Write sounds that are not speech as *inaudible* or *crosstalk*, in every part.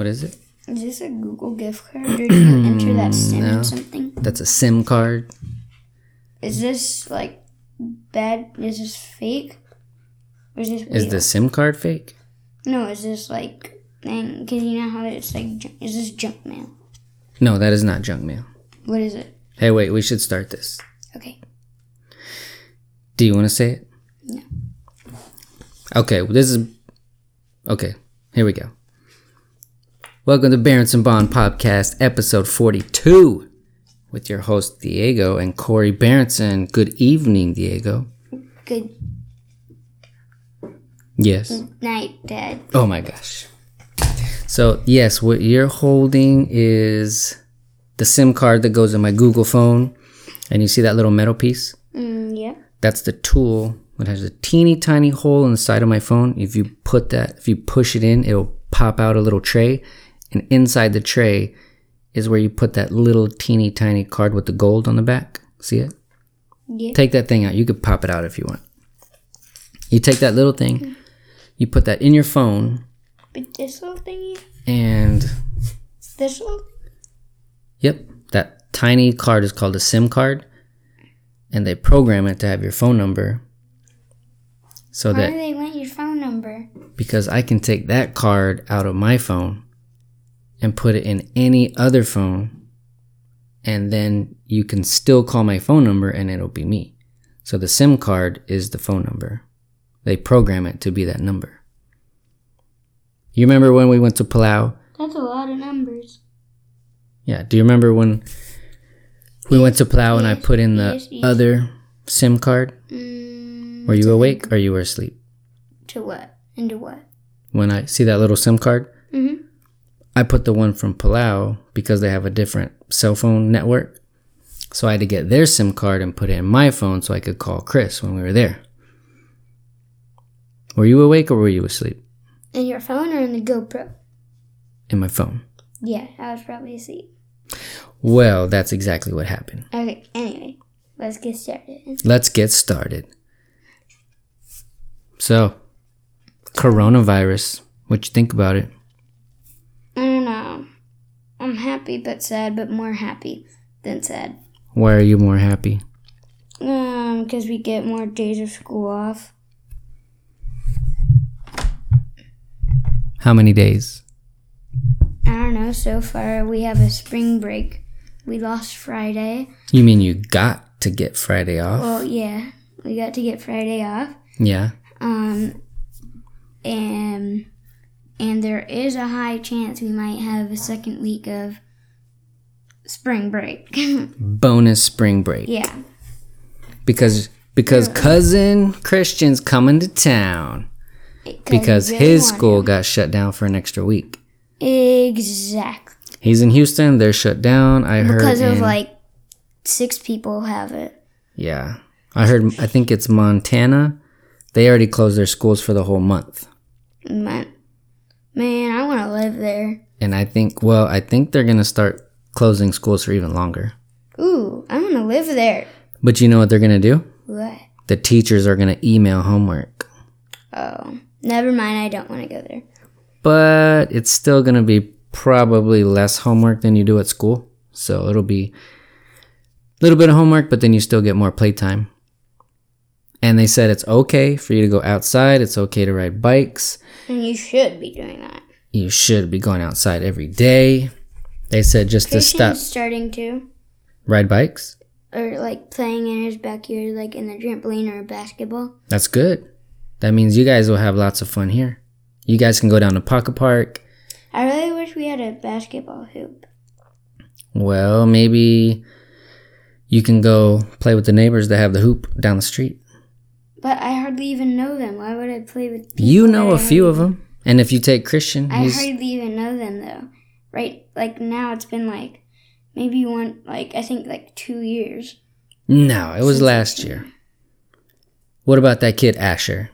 What is it? Is this a Google gift card or do you *clears throat* enter that SIM No. or something? That's a SIM card. Is this like bad? Is this fake? Or is this Is the SIM card fake? No, is this like thing? Because you know how it's like. Is this junk mail? No, that is not junk mail. What is it? Hey, wait, we should start this. Okay. Do you want to say it? No. Okay, well, this is. Okay, here we go. Welcome to Berenson Bond Podcast, episode 42, with your host Diego and Corey Berenson. Good evening, Diego. Good Yes. night, Dad. Oh my gosh. So, yes, what you're holding is the SIM card that goes in my Google phone. And you see that little metal piece? Mm, yeah. That's the tool. It has a teeny tiny hole in the side of my phone. If you put that, if you push it in, it'll pop out a little tray. And inside the tray is where you put that little teeny tiny card with the gold on the back. See it? Yeah. Take that thing out. You could pop it out if you want. You take that little thing, you put that in your phone, But this little thingy, and this little. Yep, that tiny card is called a SIM card, and they program it to have your phone number. So Why that do they want your phone number? because I can take that card out of my phone and put it in any other phone, and then you can still call my phone number and it'll be me. So the SIM card is the phone number. They program it to be that number. You remember when we went to Palau? That's a lot of numbers. Yeah. Do you remember when we went to Palau and I put in the other SIM card? Mm, Were you awake or you were asleep? to what? Into what? When I see that little SIM card, Mm-hmm. I put the one from Palau because they have a different cell phone network. So I had to get their SIM card and put it in my phone so I could call Chris when we were there. Were you awake or were you asleep? In your phone or in the GoPro? In my phone. Yeah, I was probably asleep. Well, that's exactly what happened. Okay, anyway, let's get started. Let's get started. So, coronavirus. What you think about it? I don't know. I'm happy but sad, but more happy than sad. Why are you more happy? Um, because we get more days of school off. How many days? I don't know. So far, we have a spring break. We lost Friday. You mean you got to get Friday off? Well, yeah, we got to get Friday off. Yeah. Um, and and there is a high chance we might have a second week of spring break. *laughs* Bonus spring break. yeah, Because because cousin Christian's coming to town because his school him. got shut down for an extra week. exactly He's in Houston. They're shut down. I heard because of in- like six people have it. yeah. I heard. I think it's Montana. They already closed their schools for the whole month. Man, man, I want to live there. And I think, well, I think they're gonna start closing schools for even longer. Ooh, I want to live there. But you know what they're gonna do? What? The teachers are gonna email homework, Oh, never mind. I don't want to go there. but it's still gonna be probably less homework than you do at school. So it'll be a little bit of homework, but then you still get more playtime. And they said it's okay for you to go outside. It's okay to ride bikes. And you should be doing that. You should be going outside every day. They said just to stop starting to, ride bikes. or like playing in his backyard, like in the trampoline or basketball. That's good. That means you guys will have lots of fun here. You guys can go down to Pocket Park. I really wish we had a basketball hoop. Well, maybe you can go play with the neighbors that have the hoop down the street. But I hardly even know them. Why would I play with? You know a few of them. And if you take Christian, I he's hardly even know them though. Right? Like now, it's been like maybe one, like I think like two years. no, it was last year. What about that kid Asher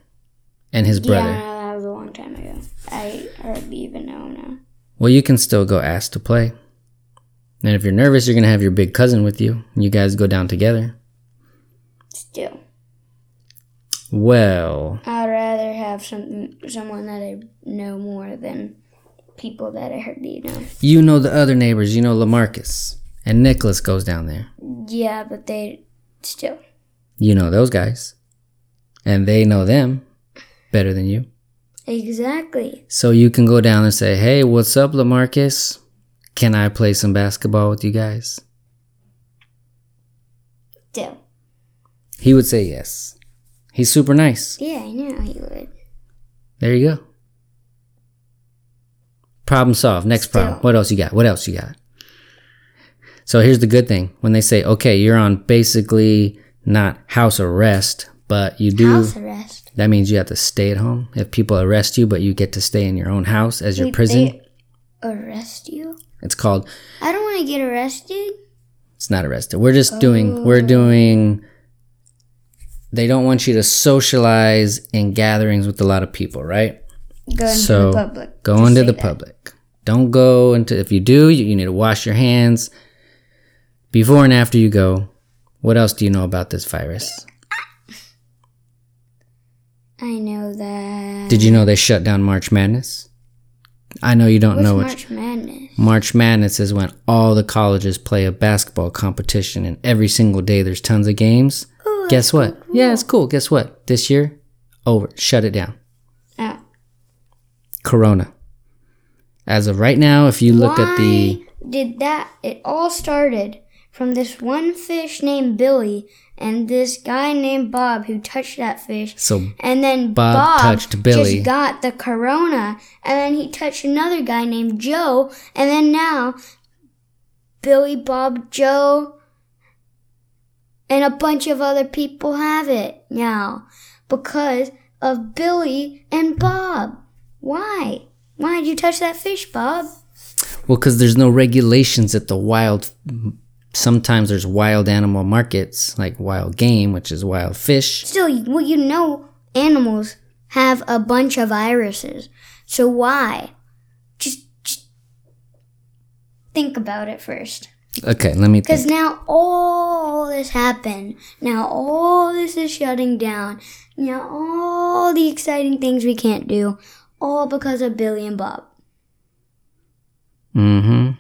and his brother? Yeah, no, that was a long time ago. I hardly even know him now. Well, you can still go ask to play. And if you're nervous, you're gonna have your big cousin with you. and You guys go down together. Still, Well, I'd rather have something, someone that I know more than people that I hardly know. You know the other neighbors. You know Lamarcus and Nicholas goes down there. Yeah, but they still. You know those guys, and they know them better than you. Exactly. So you can go down and say, "Hey, what's up, Lamarcus? Can I play some basketball with you guys?" Still. He would say yes. He's super nice. Yeah, I know he would. There you go. Problem solved. Next problem. What else you got? What else you got? So here's the good thing. When they say, okay, you're on basically not house arrest, but you do, House arrest. that means you have to stay at home. If people arrest you, but you get to stay in your own house as your prison, they arrest you? it's called, I don't want to get arrested. it's not arrested. We're just doing, we're oh. doing, they don't want you to socialize in gatherings with a lot of people, right? Go into So, the public. Go into the that. public. Don't go into, if you do, you, you need to wash your hands before and after you go. What else do you know about this virus? I know that. Did you know they shut down March Madness? I know you don't What's know what March Madness? March Madness is when all the colleges play a basketball competition and every single day there's tons of games. Guess what? Yeah, it's cool. Guess what? This year, over. Shut it down. Oh. Corona. As of right now, if you look at the Why did that? It all started from this one fish named Billy and this guy named Bob who touched that fish. so And then Bob Bob, touched Billy. just got the corona, and then he touched another guy named Joe, and then now Billy, Bob, Joe, and a bunch of other people have it now because of Billy and Bob. Why? Why did you touch that fish, Bob? Well, because there's no regulations at the wild. Sometimes there's wild animal markets, like wild game, which is wild fish. Still, well, you know, animals have a bunch of viruses. So why? Just, just think about it first. Okay, let me Because now all this happened. Now all this is shutting down. Now all the exciting things we can't do. All because of Billy and Bob. Mm-hmm.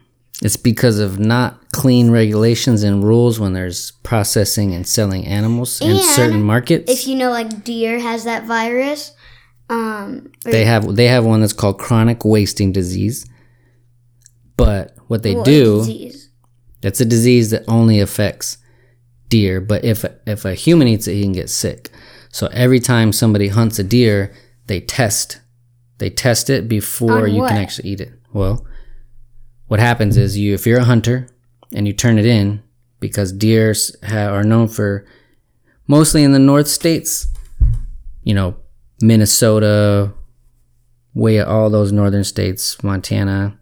It's because of not clean regulations and rules when there's processing and selling animals in certain markets. If you know, like deer has that virus. Um, they have they have one that's called chronic wasting disease. But what they well, do, that's a disease that only affects deer. But if if a human eats it, he can get sick. So every time somebody hunts a deer, they test they test it before you can actually eat it. Well, what happens is you if you're a hunter and you turn it in because deer ha- are known for mostly in the north states, you know, Minnesota, way all those northern states, Montana.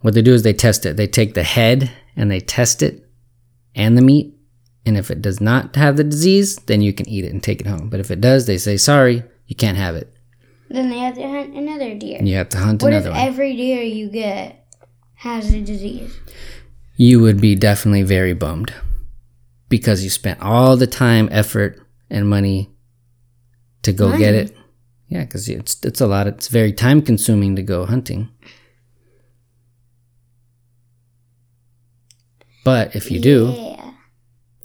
What they do is they test it. They take the head and they test it and the meat. And if it does not have the disease, then you can eat it and take it home. But if it does, they say, sorry, you can't have it. Then they have to hunt another deer. And you have to hunt What if another one. every deer you get has a disease? you would be definitely very bummed because you spent all the time, effort, and money to go get it. Yeah, because it's it's a lot. It's very time consuming to go hunting. But if you do, Yeah.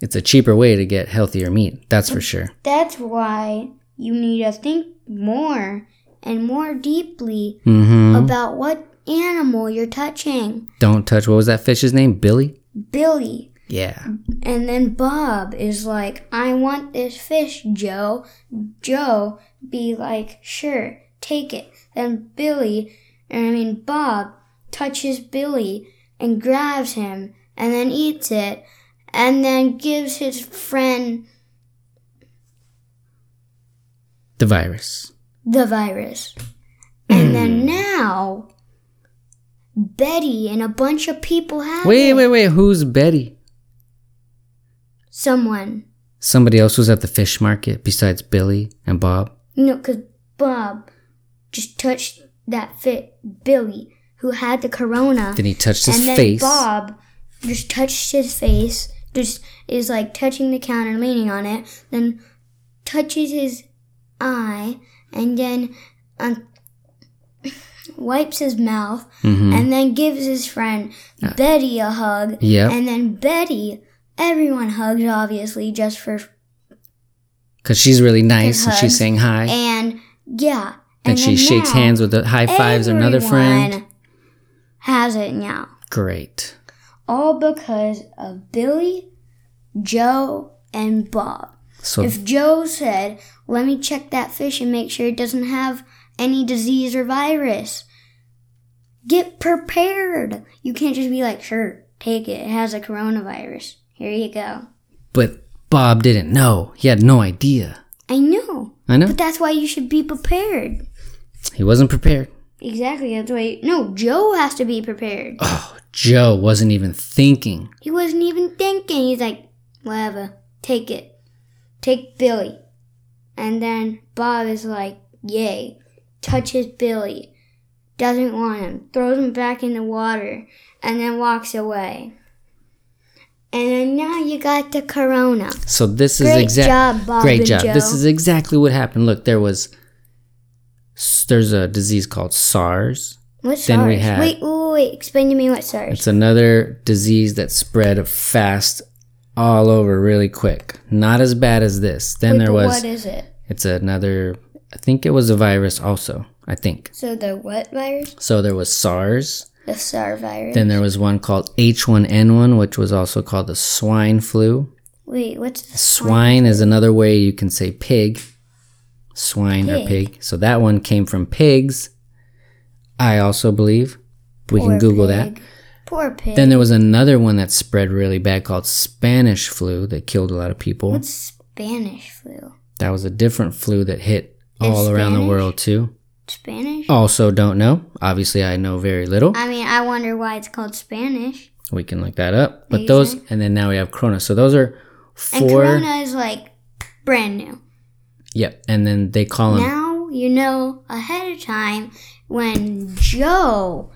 it's a cheaper way to get healthier meat. That's for sure. That's why you need to think more and more deeply hmm about what animal you're touching. Don't touch. What was that fish's name? Billy. Billy. Yeah. And then Bob is like, I want this fish, Joe. Joe be like, sure, take it. Then Billy, I mean Bob, touches Billy and grabs him and then eats it and then gives his friend The virus. the virus. And then hmm. now, Betty and a bunch of people have Wait, it. wait, wait. Who's Betty? Someone. Somebody else was at the fish market besides Billy and Bob. No, because Bob just touched that fit Billy, who had the corona. Then he touched his and then face. Bob just touched his face, just is like touching the counter, leaning on it, then touches his eye, and then um, *coughs* wipes his mouth, Mm-hmm. and then gives his friend Betty a hug. Yep. And then Betty, everyone hugs, obviously, just for. Because she's really nice and hugs. she's saying hi. And yeah. And she then shakes hands with the high fives another friend. Has it now. Great. All because of Billy, Joe, and Bob. So If Joe said, let me check that fish and make sure it doesn't have any disease or virus, get prepared. You can't just be like, sure, take it. It has a coronavirus. Here you go. but Bob didn't know. He had no idea. I know. I know. But that's why you should be prepared. He wasn't prepared. Exactly. That's why. No, Joe has to be prepared. Oh, Joe wasn't even thinking. He wasn't even thinking. He's like, whatever, take it. Take Billy. And then Bob is like, yay. Touches Billy. Doesn't want him. Throws him back in the water. And then walks away. And then now you got the corona. So this is Great job, Bob Great and job. Joe. This is exactly what happened. Look, there was. There's a disease called SARS. What's Then SARS? we had- Wait, wait, wait. Explain to me what SARS. It's another disease that spread fast all over really quick. Not as bad as this. Then Wait, there was. What is it? It's another. I think it was a virus also. I think. So the what virus? So there was SARS. The SARS virus. Then there was one called H1N1, which was also called the swine flu. wait, what's the Swine is another way you can say pig. Swine or Pig. pig. So that one came from pigs. I also believe. We can Poor Google that. Poor pig. Then there was another one that spread really bad called Spanish flu that killed a lot of people. What's Spanish flu? That was a different flu that hit all around the world too. Spanish? Also don't know. Obviously I know very little. I mean, I wonder why it's called Spanish. We can look that up. But those and then now we have Corona. So those are four And Corona is like brand new. Yep. And then they call them Now you know ahead of time when Joe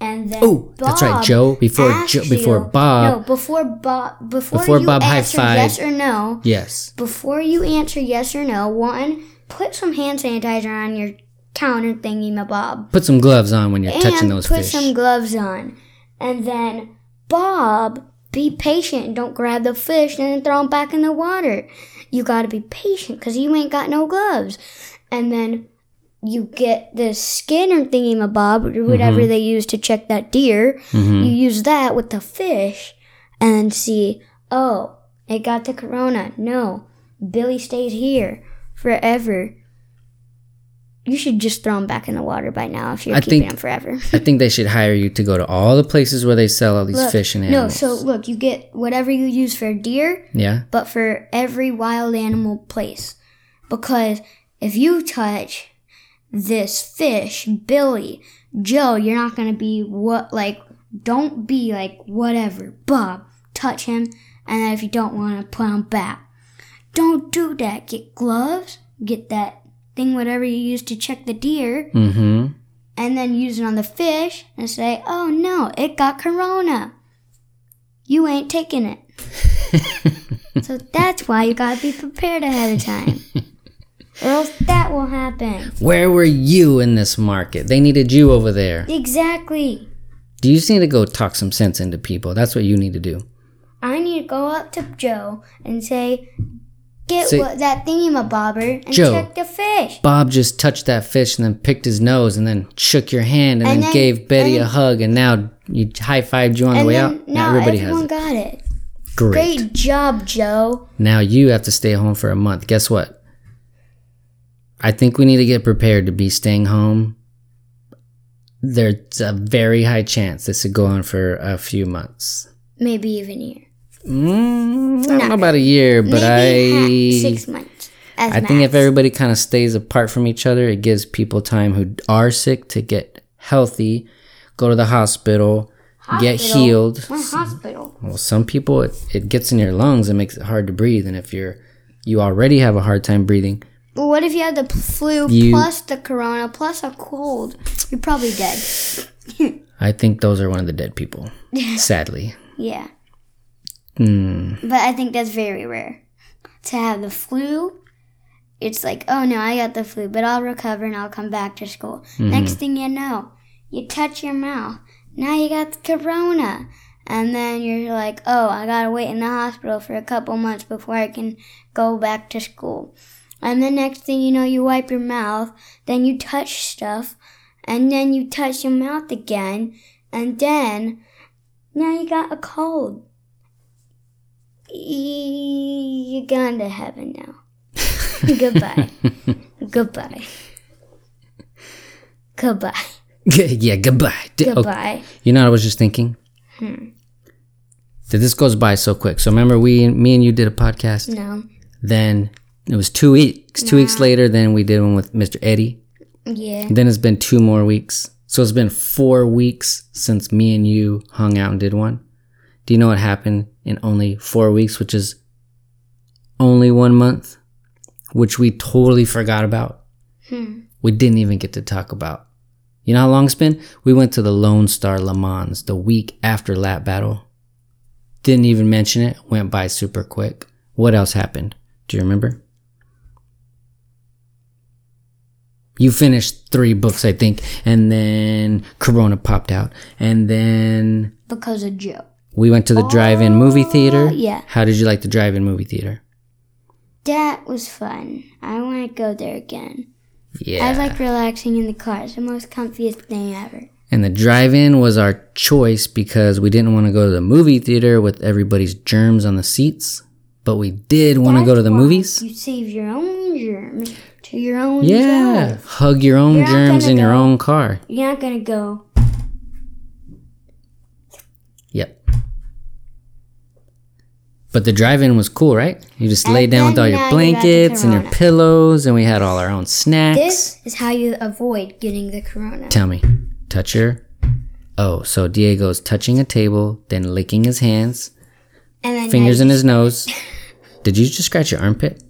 and then Oh, that's right, Joe. Before asked Jo- before Bob- No, before Bob. Before, Before you Bob answer yes or no. Yes. Before you answer yes or no, one put some hand sanitizer on your counter thingy, my Bob. Put some gloves on when you're touching those put fish. Put some gloves on. And then, Bob, be patient. and Don't grab the fish and then throw them back in the water. You gotta be patient because you ain't got no gloves. And then you get the skinner thingy, my Bob, or whatever Mm-hmm. they use to check that deer. You use that with the fish and see, oh, it got the corona. No, Billy stays here forever. You should just throw him back in the water by now if you're I keeping think- him forever. I think they should hire you to go to all the places where they sell all these Look, fish and animals. no, so look, you get whatever you use for deer, yeah. but for every wild animal place. Because if you touch this fish, Billy, Joe, you're not gonna be what like don't be like whatever. Bob, touch him, and then if you don't wanna put him back. Don't do that. Get gloves, get that thing whatever you use to check the deer, Mm-hmm. and then use it on the fish and say, Oh no, it got corona. You ain't taking it. *laughs* so that's why you gotta be prepared ahead of time. *laughs* or else that will happen. Where were you in this market? They needed you over there. Exactly. Do you just need to go talk some sense into people? That's what you need to do. I need to go up to Joe and say, Get Say- what, that thingy-ma-bobber and Joe. check the fish. Bob just touched that fish and then picked his nose and then shook your hand and, And then, then- gave Betty a hug and now you high fived you on the way out. Now now everybody has it. got it. Great. Great job, Joe. Now you have to stay home for a month. Guess what? I think we need to get prepared to be staying home. There's a very high chance this could go on for a few months. Maybe even a year. Mm, I don't know about a year, but Maybe I six months. I think if everybody kind of stays apart from each other, it gives people time who are sick to get healthy, go to the hospital, get healed. What hospital? Well, some people it, it gets in your lungs and makes it hard to breathe, and if you're you already have a hard time breathing, But what if you had the flu You- plus the corona plus a cold? You're probably dead. *laughs* I think those are one of the dead people. *laughs* sadly. Yeah. Hmm. But I think that's very rare. To have the flu it's like, oh no, I got the flu, but I'll recover and I'll come back to school. Next thing you know, you touch your mouth. Now you got the corona. And then you're like, oh, I gotta wait in the hospital for a couple months before I can go back to school. And the next thing you know, you wipe your mouth, then you touch stuff, and then you touch your mouth again, and then now you got a cold. You're gone to heaven now. Goodbye. *laughs* Goodbye. Goodbye. *laughs* yeah, goodbye. Okay. Oh, goodbye. You know what I was just thinking? Hmm. That this goes by so quick. So remember we me and you did a podcast? No. Then it was two weeks. Two weeks later, then we did one with Mr. Eddie. Yeah. Then it's been two more weeks. So it's been four weeks since me and you hung out and did one. Do you know what happened in only four weeks, which is only one month, which we totally forgot about? Hmm. We didn't even get to talk about. You know how long it's been? We went to the Lone Star Le Mans the week after lap battle. Didn't even mention it. Went by super quick. What else happened? Do you remember? You finished three books, I think, and then Corona popped out, and then Because of Joe. We went to the drive-in movie oh, theater. yeah. How did you like the drive-in movie theater? That was fun. I want to go there again. Yeah. I like relaxing in the car. It's the most comfiest thing ever. And the drive-in was our choice because we didn't want to go to the movie theater with everybody's germs on the seats, but we did want to go to the movies. You save your own germs to your own Yeah, hug your own You're germs in your own car. You're not gonna go. But the drive-in was cool, right? You just lay down with all your you blankets and your pillows, and we had all our own snacks. This is how you avoid getting the corona. Tell me, touch your. Oh, so Diego's touching a table, then licking his hands, And then fingers in his nose. *laughs* Did you just scratch your armpit?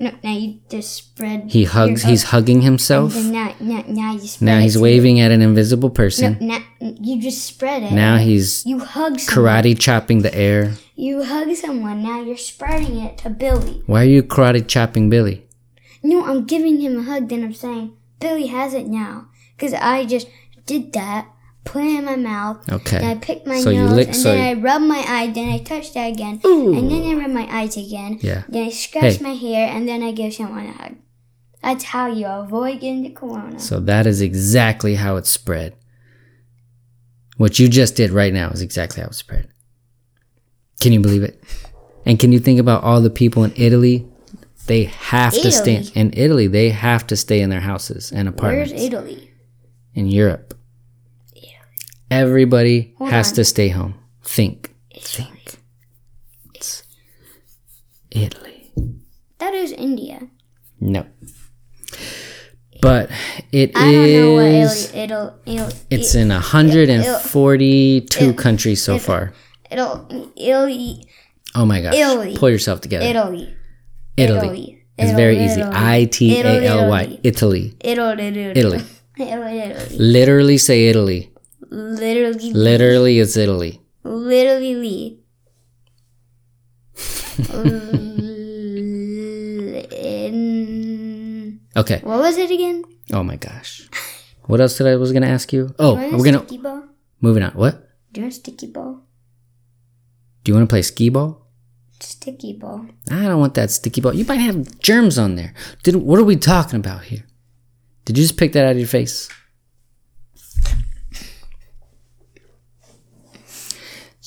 No, now you just spread. He hugs. He's hugging himself. Now, now, now you spread. Now he's waving at an invisible person. No, now you just spread it. Now he's you hug someone. karate chopping the air. You hug someone. Now you're spreading it to Billy. Why are you karate chopping Billy? No, I'm giving him a hug. Then I'm saying Billy has it now because I just did that. Put it in my mouth. Okay. Then I picked my So nose, lick- and so- then I rub my eye. Then I touch that again, and then I rub my eyes again. Yeah. Then I scratch Hey. my hair, and then I give someone a hug. That's how you avoid getting the corona. So that is exactly how it spread. What you just did right now is exactly how it spread. Can you believe it? And can you think about all the people in Italy? They have to stay in Italy. They have to stay in their houses and apartments. Where's Italy? in Europe. Everybody Hold has on. to stay home. Think. Think. It's Italy. That is India. No. But it I don't know what is- Italy. It'll. It's in 142 countries so far. It'll. Italy. Oh my gosh. Italy. Pull yourself together. Italy. Italy. Italy. It's very easy. Italy. I T A L Y. Italy. Italy. Italy. Italy. Italy. Italy. Literally say Italy. Literally. Literally it's Italy. Literally. L- *laughs* Okay. what was it again? Oh my gosh. What else did I was gonna ask you? Oh, you we're gonna sticky ball? moving on. What? Do you want a sticky ball? Do you want to play skee ball? Sticky ball. I don't want that sticky ball. You might have germs on there. Did what are we talking about here? Did you just pick that out of your face?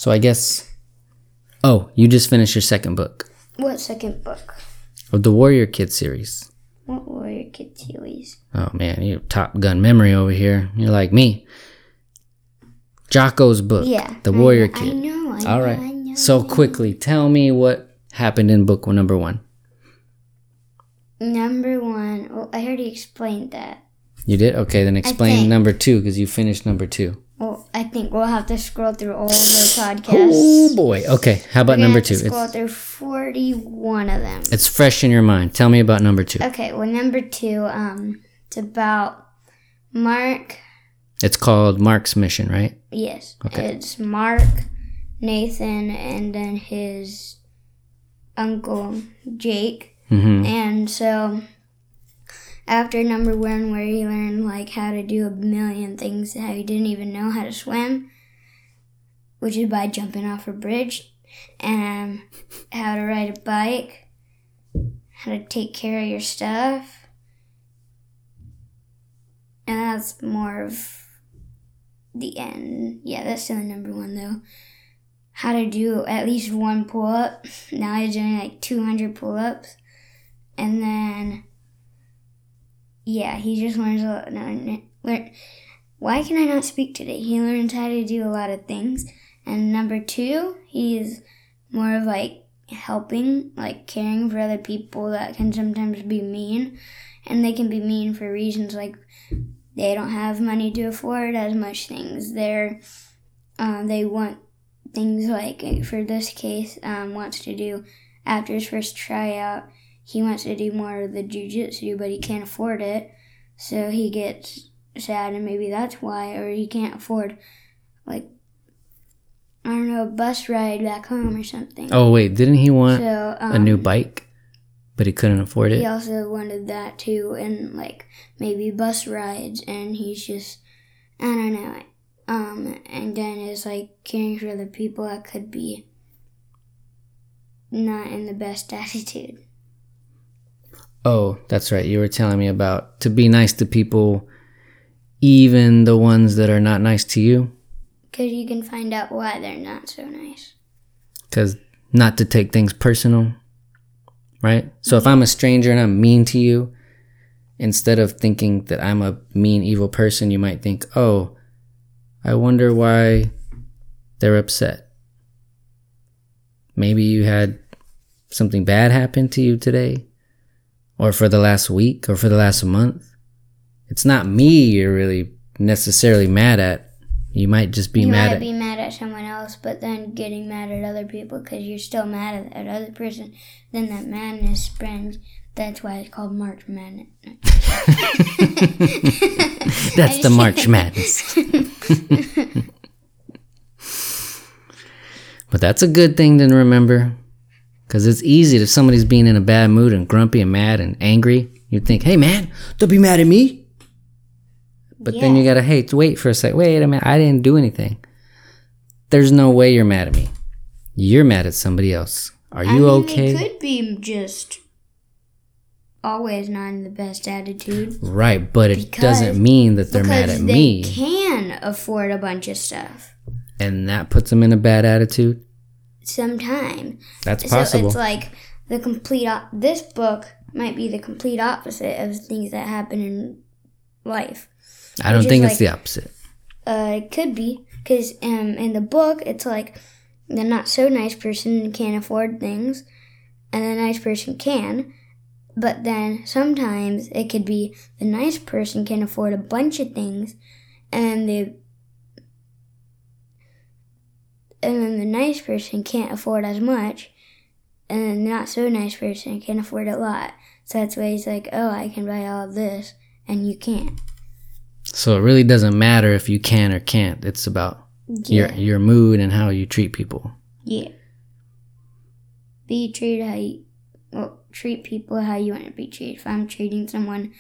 So I guess. Oh, you just finished your second book What second book? of the Warrior Kid series. What Warrior kid series? Oh man, you have Top Gun memory over here. You're like me. Jocko's book. Yeah. The Warrior know, Kid. I know. I All know, right. I know. So quickly, tell me what happened in book number one. Number one. Well, I already explained that. You did? Okay, then explain number two because you finished number two. Well, I think we'll have to scroll through all the Oh podcasts. boy. Okay, how about number two? Scroll It's, through forty-one of them. it's fresh in your mind. Tell me about number two. Okay. Well, number two. Um, it's about Mark. It's called Mark's Mission, right? Yes. Okay. It's Mark, Nathan, and then his uncle Jake. Mm-hmm. And so after number one, where he learned like how to do a million things that he didn't even know how to swim, which is by jumping off a bridge, and how to ride a bike, how to take care of your stuff. And that's more of the end. Yeah, that's still number one though. How to do at least one pull up. Now he's doing like 200 pull ups. And then, yeah, he just learns a lot. No, learn, why can I not speak today? He learns how to do a lot of things. And number two, he's more of like helping, like caring for other people that can sometimes be mean. And they can be mean for reasons like they don't have money to afford as much things. They're, um, they want things like, for this case, um, wants to do after his first tryout, he wants to do more of the jujitsu, but he can't afford it. So he gets sad, and maybe that's why, or he can't afford, like, I don't know, a bus ride back home or something. Oh wait, didn't he want so um, a new bike, but he couldn't afford it. He also wanted that too, and like maybe bus rides, and he's just, I don't know. Um, and then it's like caring for the people that could be not in the best *laughs* attitude. Oh, that's right. You were telling me about to be nice to people, even the ones that are not nice to you, Because you can find out why they're not so nice. because not to take things personal, right? So if I'm a stranger and I'm mean to you, instead of thinking that I'm a mean, evil person, you might think, oh, I wonder why they're upset. Maybe you had something bad happen to you today, or for the last week, or for the last month. It's not me you're really necessarily mad at. You might just be you mad might at. be mad at someone else, but then getting mad at other people because you're still mad at that other person. Then that madness spreads. That's why it's called March Madness. *laughs* That's the March Madness. *laughs* but that's a good thing to remember. Because it's easy if somebody's being in a bad mood and grumpy and mad and angry. You think, hey man, don't be mad at me. But then you gotta, hey, wait for a sec. Wait a minute, I didn't do anything. There's no way you're mad at me. You're mad at somebody else. Are you okay? They could be just always not in the best attitude. Right, but it Because- doesn't mean that they're mad at they me. can afford a bunch of stuff. And that puts them in a bad attitude. Sometime. That's So possible. it's like the complete. Op- this book might be the complete opposite of things that happen in life. I don't think it's like- the opposite. Uh, it could be because um, in the book it's like the not so nice person can't afford things, and the nice person can. But then sometimes it could be the nice person can afford a bunch of things, and the and then the nice person can't afford as much, and then the not so nice person can afford a lot. So that's why he's like, "Oh, I can buy all of this, and you can't." So it really doesn't matter if you can or can't. It's about your your mood and how you treat people. Yeah. Be treated how you well, treat people how you want to be treated. If I'm treating someone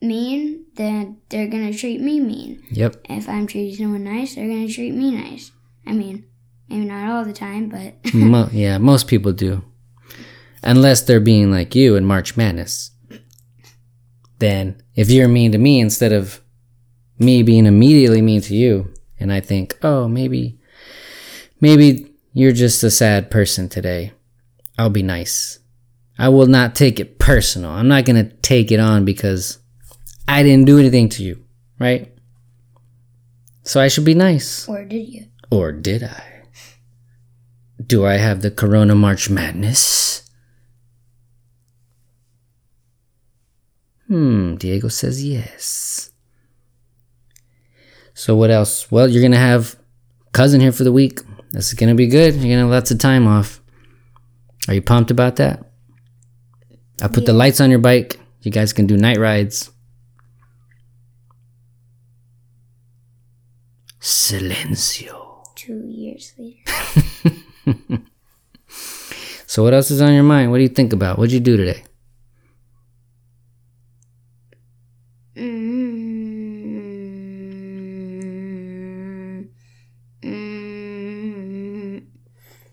mean, then they're gonna treat me mean. Yep. If I'm treating someone nice, they're gonna treat me nice. I mean, maybe not all the time, but *laughs* Mo- yeah, most people do. Unless they're being like you in March Madness. Then if you're mean to me instead of me being immediately mean to you, and I think, oh, maybe, maybe you're just a sad person today. I'll be nice. I will not take it personal. I'm not going to take it on because I didn't do anything to you, right? So I should be nice. or did you? Or did I? Do I have the Corona March Madness? Hmm, Diego says yes. So what else? Well, you're gonna have cousin here for the week. This is gonna be good. You're gonna have lots of time off. Are you pumped about that? I put the lights on your bike. You guys can do night rides. Silencio. Two years later. *laughs* So what else is on your mind? What do you think about? What'd you do today? Mm, mm,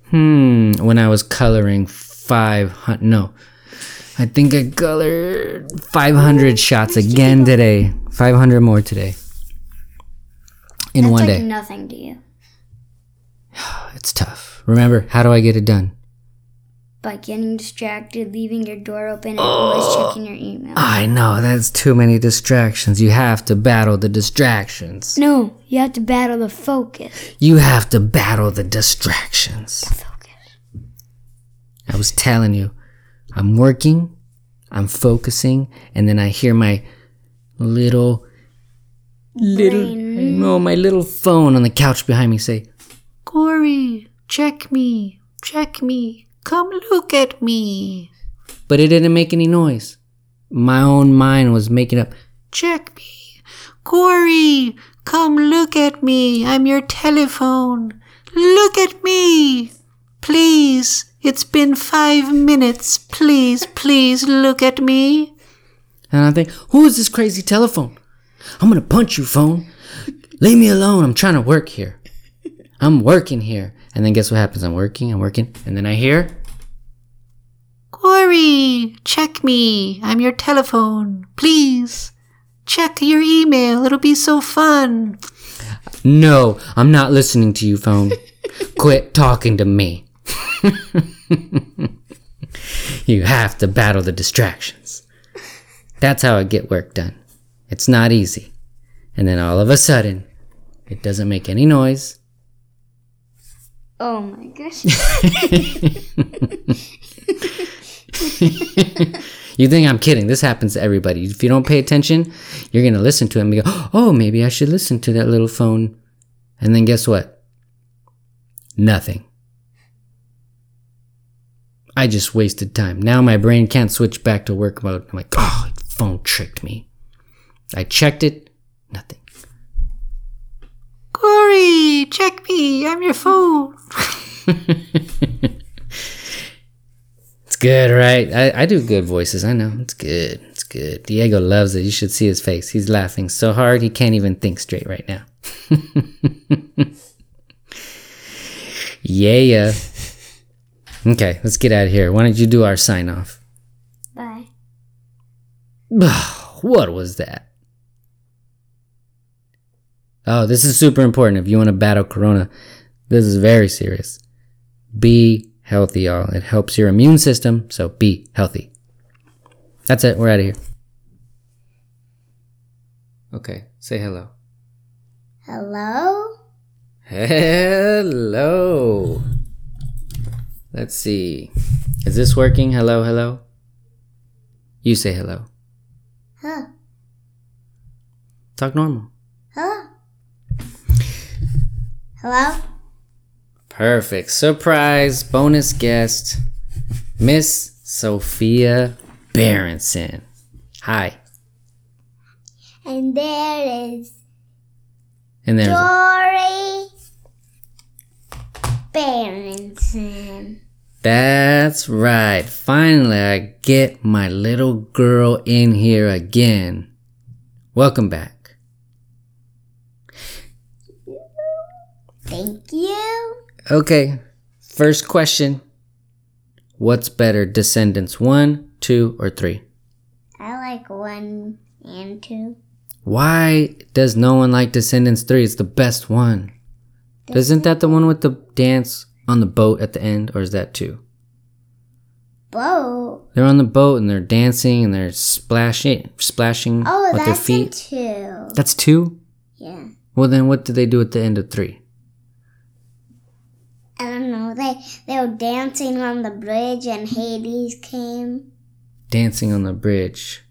Hmm. When I was coloring five hundred, no, I think I colored five hundred shots again today. Five hundred more today. In that's one like day. nothing to you. It's tough. Remember, how do I get it done? By getting distracted, leaving your door open, and always oh, checking your email. I know that's too many distractions. You have to battle the distractions. No, you have to battle the focus. You have to battle the distractions. Focus. I was telling you, I'm working, I'm focusing, and then I hear my little, little, no, my little phone on the couch behind me say, Corey, check me, check me, come look at me. But it didn't make any noise. My own mind was making up, check me, Corey, come look at me, I'm your telephone. Look at me. Please, it's been five minutes. Please, please look at me. And I think, who is this crazy telephone? I'm gonna punch you, phone. Leave me alone. I'm trying to work here. I'm working here. And then guess what happens? I'm working, I'm working. And then I hear, Corey, check me. I'm your telephone. Please, check your email. It'll be so fun. No, I'm not listening to you, phone. *laughs* Quit talking to me. *laughs* you have to battle the distractions. That's how I get work done. It's not easy. And then all of a sudden, it doesn't make any noise. Oh my gosh. *laughs* You think I'm kidding. This happens to everybody. If you don't pay attention, you're going to listen to it and go, oh, maybe I should listen to that little phone. And then guess what? Nothing. I just wasted time. Now my brain can't switch back to work mode. I'm like, oh, phone tricked me. I checked it, nothing. Corey, check me. I'm your phone. *laughs* it's good, right? I, I do good voices. I know. It's good. It's good. Diego loves it. You should see his face. He's laughing so hard he can't even think straight right now. *laughs* yeah. Okay, let's get out of here. Why don't you do our sign off? Bye. *sighs* what was that? Oh, this is super important if you want to battle corona. This is very serious. Be healthy, y'all. It helps your immune system, so be healthy. That's it. We're out of here. Okay, say hello. Hello? Hello. Let's see. Is this working? Hello, hello. You say hello. Huh? Talk normal. Huh? Hello? Perfect. Surprise bonus guest, Miss Sophia Berenson. Hi. And there is And there's Dory Berenson. That's right. Finally, I get my little girl in here again. Welcome back. Thank you. Okay, first question. What's better, Descendants 1, 2, or 3? I like one and two. Why does no one like Descendants 3? It's the best one. Isn't that the one with the dance on the boat at the end, or is that 2? Boat. They're on the boat and they're dancing and they're splashing, splashing Oh, with their feet. two. That's 2? Yeah. Well, then what do they do at the end of 3? I don't know. They they were dancing on the bridge and Hades came. Dancing on the bridge.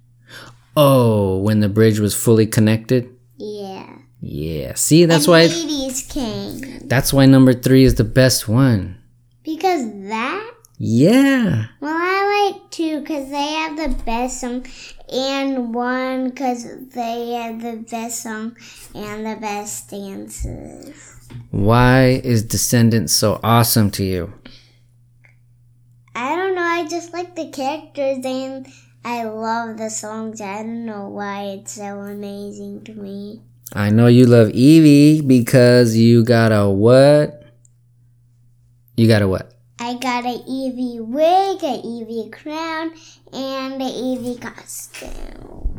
Oh, when the bridge was fully connected? Yeah. Yeah. See, that's and why Hades came. that's why number 3 is the best one. Because that? Yeah. Well, I like two because they have the best song, and one because they have the best song and the best dances. Why is Descendants so awesome to you? I don't know. I just like the characters and I love the songs. I don't know why it's so amazing to me. I know you love Evie because you got a what? You got a what? I got a Evie wig, a Evie crown, and a Evie costume.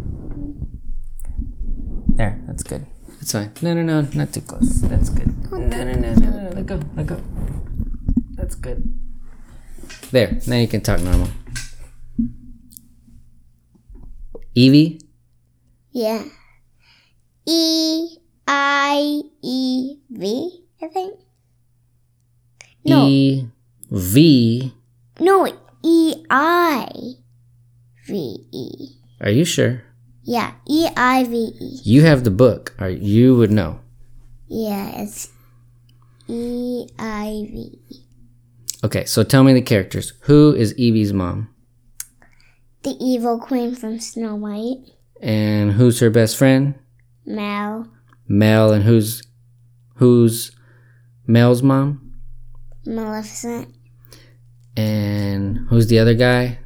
There, that's good. That's fine. No, no, no, not too close. That's good. No, no, no, no, no. Let go, let go. That's good. There, now you can talk normal. Evie? Yeah. E I E V, I think. No. E V. No, E I V E. Are you sure? Yeah, E I V E. You have the book. Or you would know. Yeah, it's E I V E. Okay, so tell me the characters. Who is Evie's mom? The evil queen from Snow White. And who's her best friend? Mel. Mel. And who's who's Mel's mom? Maleficent. And who's the other guy?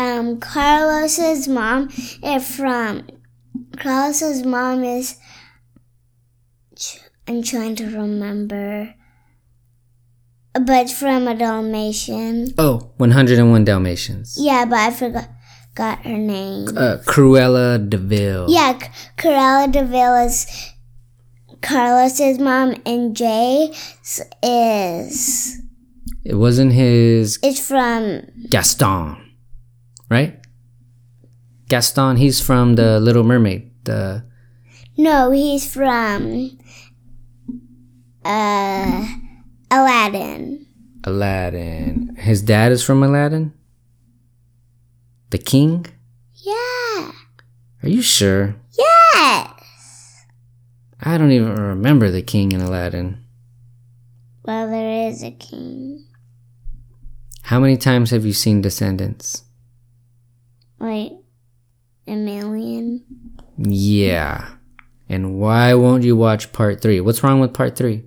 Um, Carlos's mom is from. Carlos's mom is. I'm trying to remember. But from a Dalmatian. Oh, 101 Dalmatians. Yeah, but I forgot got her name. Uh, Cruella de Vil. Yeah, C- Corella de Vil is Carlos's mom, and Jay is It wasn't his It's from Gaston, right? Gaston, he's from the Little Mermaid. The no, he's from uh Aladdin. Aladdin. His dad is from Aladdin? The king? Yeah. Are you sure? Yes. I don't even remember the king in Aladdin. Well, there is a king. How many times have you seen Descendants? Like a million. Yeah. And why won't you watch part three? What's wrong with part three?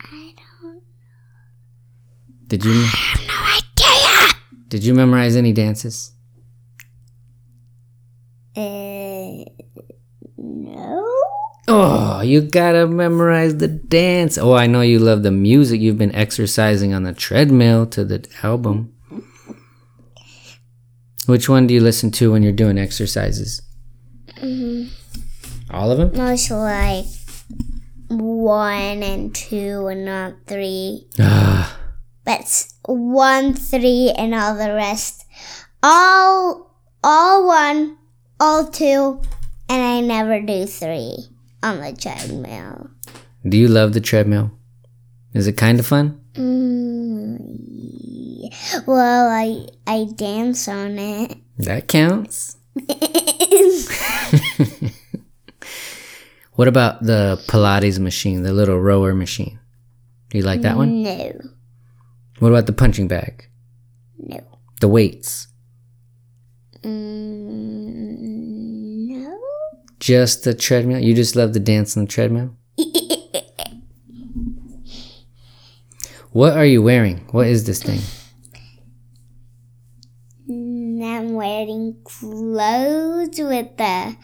I don't know. Did you I have no idea. did you memorize any dances? Uh, no. Oh, you gotta memorize the dance. Oh, I know you love the music. You've been exercising on the treadmill to the album. Which one do you listen to when you're doing exercises? All of them? Most like one and two and not three. Ah, But one, three, and all the rest. All, all one, all two, and I never do three on the treadmill. do you love the treadmill? Is it kind of fun? Mm. Well, I I dance on it. That counts. *laughs* What about the Pilates machine, the little rower machine? Do you like that one? No, What about the punching bag? no, The weights? mm, no. Just the treadmill? You just love to dance on the treadmill? *laughs* What are you wearing? What is this thing? Mm, I'm wearing clothes with the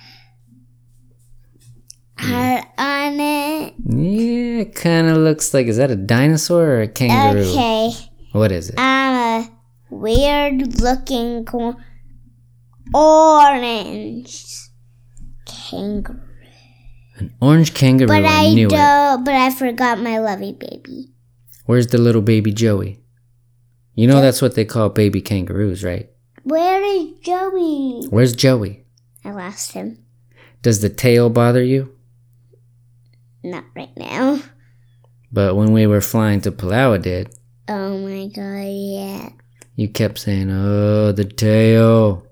heart on it. Yeah, it kind of looks like. Is that a dinosaur or a kangaroo? Okay, What is it? I'm a weird looking orange kangaroo. An orange kangaroo. But I, I don't. But I forgot my lovey baby. Where's the little baby Joey? You know that's what they call baby kangaroos, right? Where is Joey? Where's Joey? I lost him. Does the tail bother you? Not right now. But when we were flying to Palau, it did. Oh my god, yeah. You kept saying, "Oh, the tail."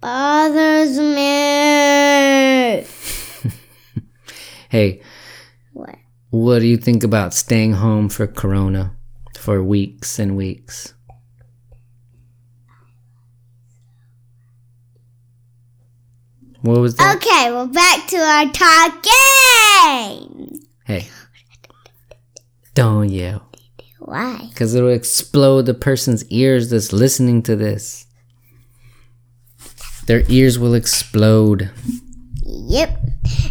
Bothers me. *laughs* Hey, What? what do you think about staying home for Corona for weeks and weeks? What was that? Okay, well, back to our talk game. Hey, don't yell. Why? Because it'll explode the person's ears that's listening to this. Their ears will explode. Yep.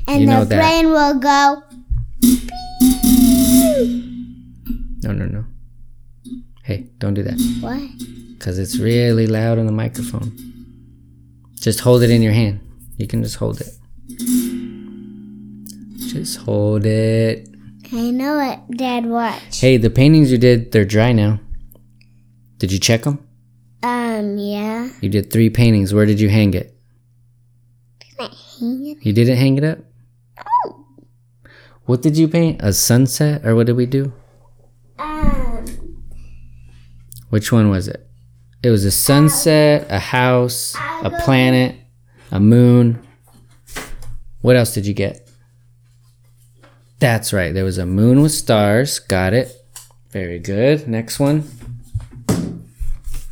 And You their brain will go. No, no, no. Hey, don't do that. Why? Because it's really loud on the microphone. Just hold it in your hand. You can just hold it. Just hold it. I know it, Dad. Watch. Hey, the paintings you did, they're dry now. Did you check them? Um, yeah. You did three paintings. Where did you hang it? Hang it. You didn't hang it up? What did you paint? A sunset? Or what did we do? Um, Which one was it? It was a sunset, a house, a planet, a moon. What else did you get? That's right. There was a moon with stars. Got it. Very good. Next one.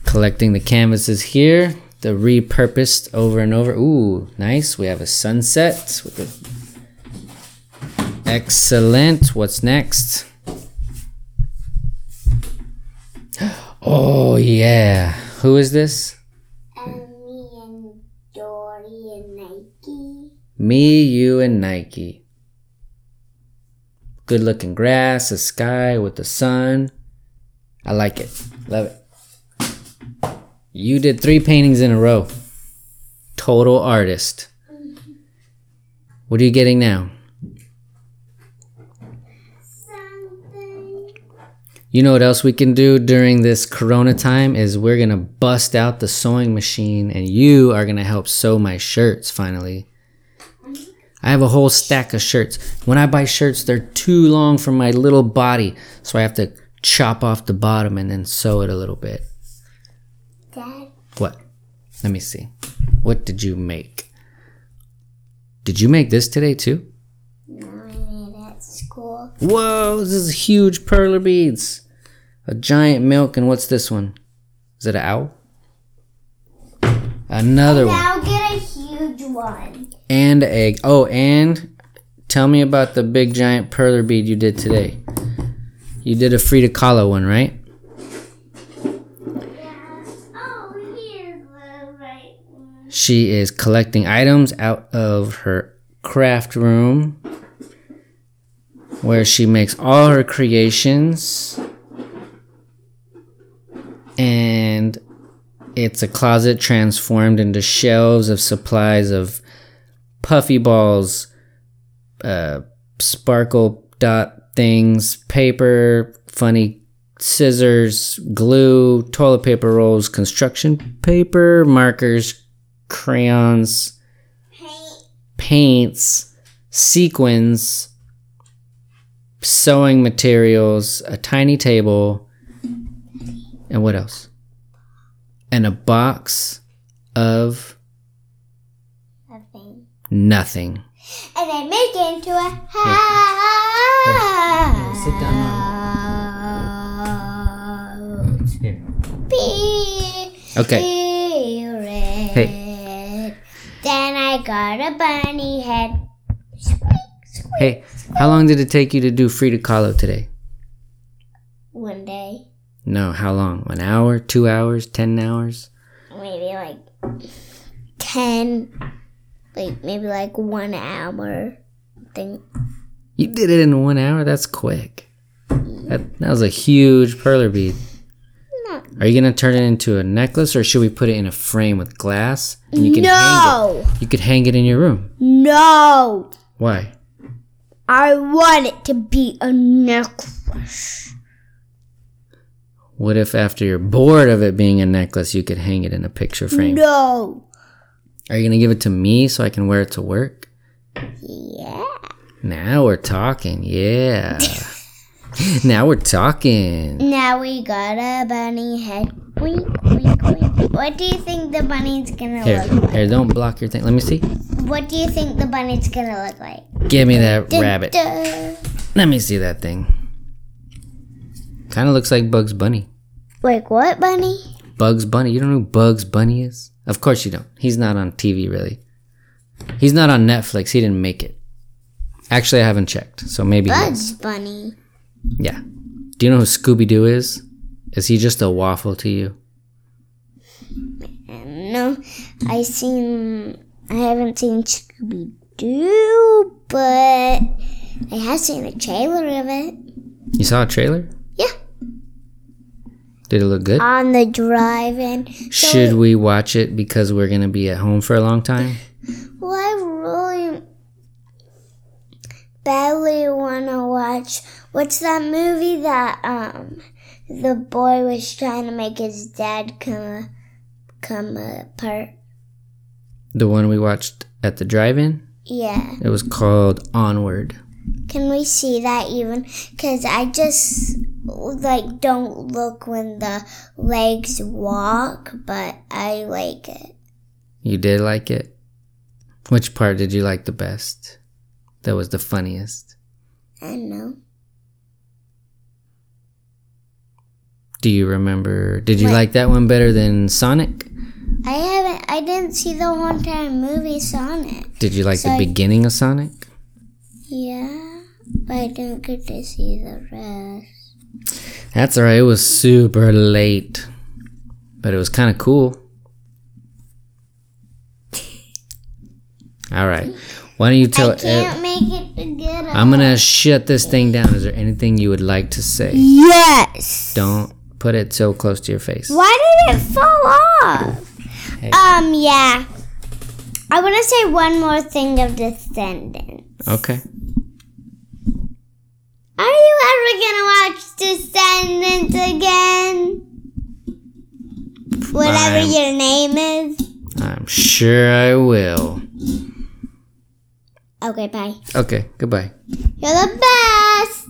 Collecting the canvases here. The repurposed over and over. Ooh, nice. We have a sunset with the Excellent. What's next? *gasps* Oh yeah. Who is this? me and Dory and Nike. Me, you, and Nike. Good looking grass, a sky with the sun. I like it. Love it. You did three paintings in a row. Total artist. What are you getting now? Something. You know what else we can do during this corona time is we're going to bust out the sewing machine and you are going to help sew my shirts finally. I have a whole stack of shirts. When I buy shirts, they're too long for my little body, so I have to chop off the bottom and then sew it a little bit. Dad. What? Let me see. What did you make? Did you make this today too? No, I made it at school. Whoa, this is huge perler beads. A giant milk, and what's this one? Is it an owl? Another one. Now get a huge one. And egg. Oh, and tell me about the big giant perler bead you did today. You did a Frida Kahlo one, right? Oh, here's the right one. She is collecting items out of her craft room where she makes all her creations. And it's a closet transformed into shelves of supplies of puffy balls, uh, sparkle dot things, paper, funny scissors, glue, toilet paper rolls, construction paper, markers, crayons, paints, sequins, sewing materials, a tiny table, and what else? And a box of Nothing. And I make it into a Here, sit house. Here. Be Okay. Hey. Then I got a bunny head. Hey, how long did it take you to do Frida Kahlo today? One day, No, how long? An hour? Two hours? Ten hours? maybe like ten, like maybe like one hour. Thing. You did it in one hour? That's quick. That, that was a huge perler bead. No. Are you gonna turn it into a necklace or should we put it in a frame with glass? And you can hang No, it. You could hang it in your room. no. Why? I want it to be a necklace. What if after you're bored of it being a necklace, you could hang it in a picture frame? No. Are you gonna give it to me so I can wear it to work? Yeah. Now we're talking, yeah. *laughs* now we're talking. Now we got a bunny head. Wink, wink, wink. What do you think the bunny's gonna Here, look like? here, don't block your thing. Let me see. What do you think the bunny's gonna look like? Give me that Dun, rabbit. dun. Let me see that thing. Kind of looks like Bugs Bunny. Like what, bunny? Bugs Bunny. You don't know who Bugs Bunny is? Of course you don't. He's not on TV, really. He's not on Netflix. He didn't make it. Actually, I haven't checked, so maybe. Bugs Bunny. Yeah. Do you know who Scooby Doo is? Is he just a waffle to you? No, I seen. I haven't seen Scooby Doo, but I have seen a trailer of it. You saw a trailer? Yeah, Did it look good? on the drive-in. So, Should we watch it because we're gonna be at home for a long time? *laughs* Well, I really badly want to watch. What's that movie that um the boy was trying to make his dad come come apart? The one we watched at the drive-in. Yeah. It was called Onward. Can we see that even? Because I just like don't look when the legs walk, but I like it. You did like it. Which part did you like the best? That was the funniest. I don't know. Do you remember? Did you What? like that one better than Sonic? I haven't. I didn't see the whole entire movie Sonic. Did you like So the I- beginning of Sonic? Yeah, but I didn't get to see the rest. That's alright. It was super late, but it was kind of cool. All right. Why don't you tell? I can't make it to get up. I'm gonna shut this thing down. Is there anything you would like to say? Yes. Don't put it so close to your face. Why did it fall off? Hey. Um. Yeah. I want to say one more thing of Descendants. Okay. Are you ever gonna watch Descendants again? Whatever I'm- your name is. I'm sure I will. Okay, bye. Okay. Goodbye. You're the best.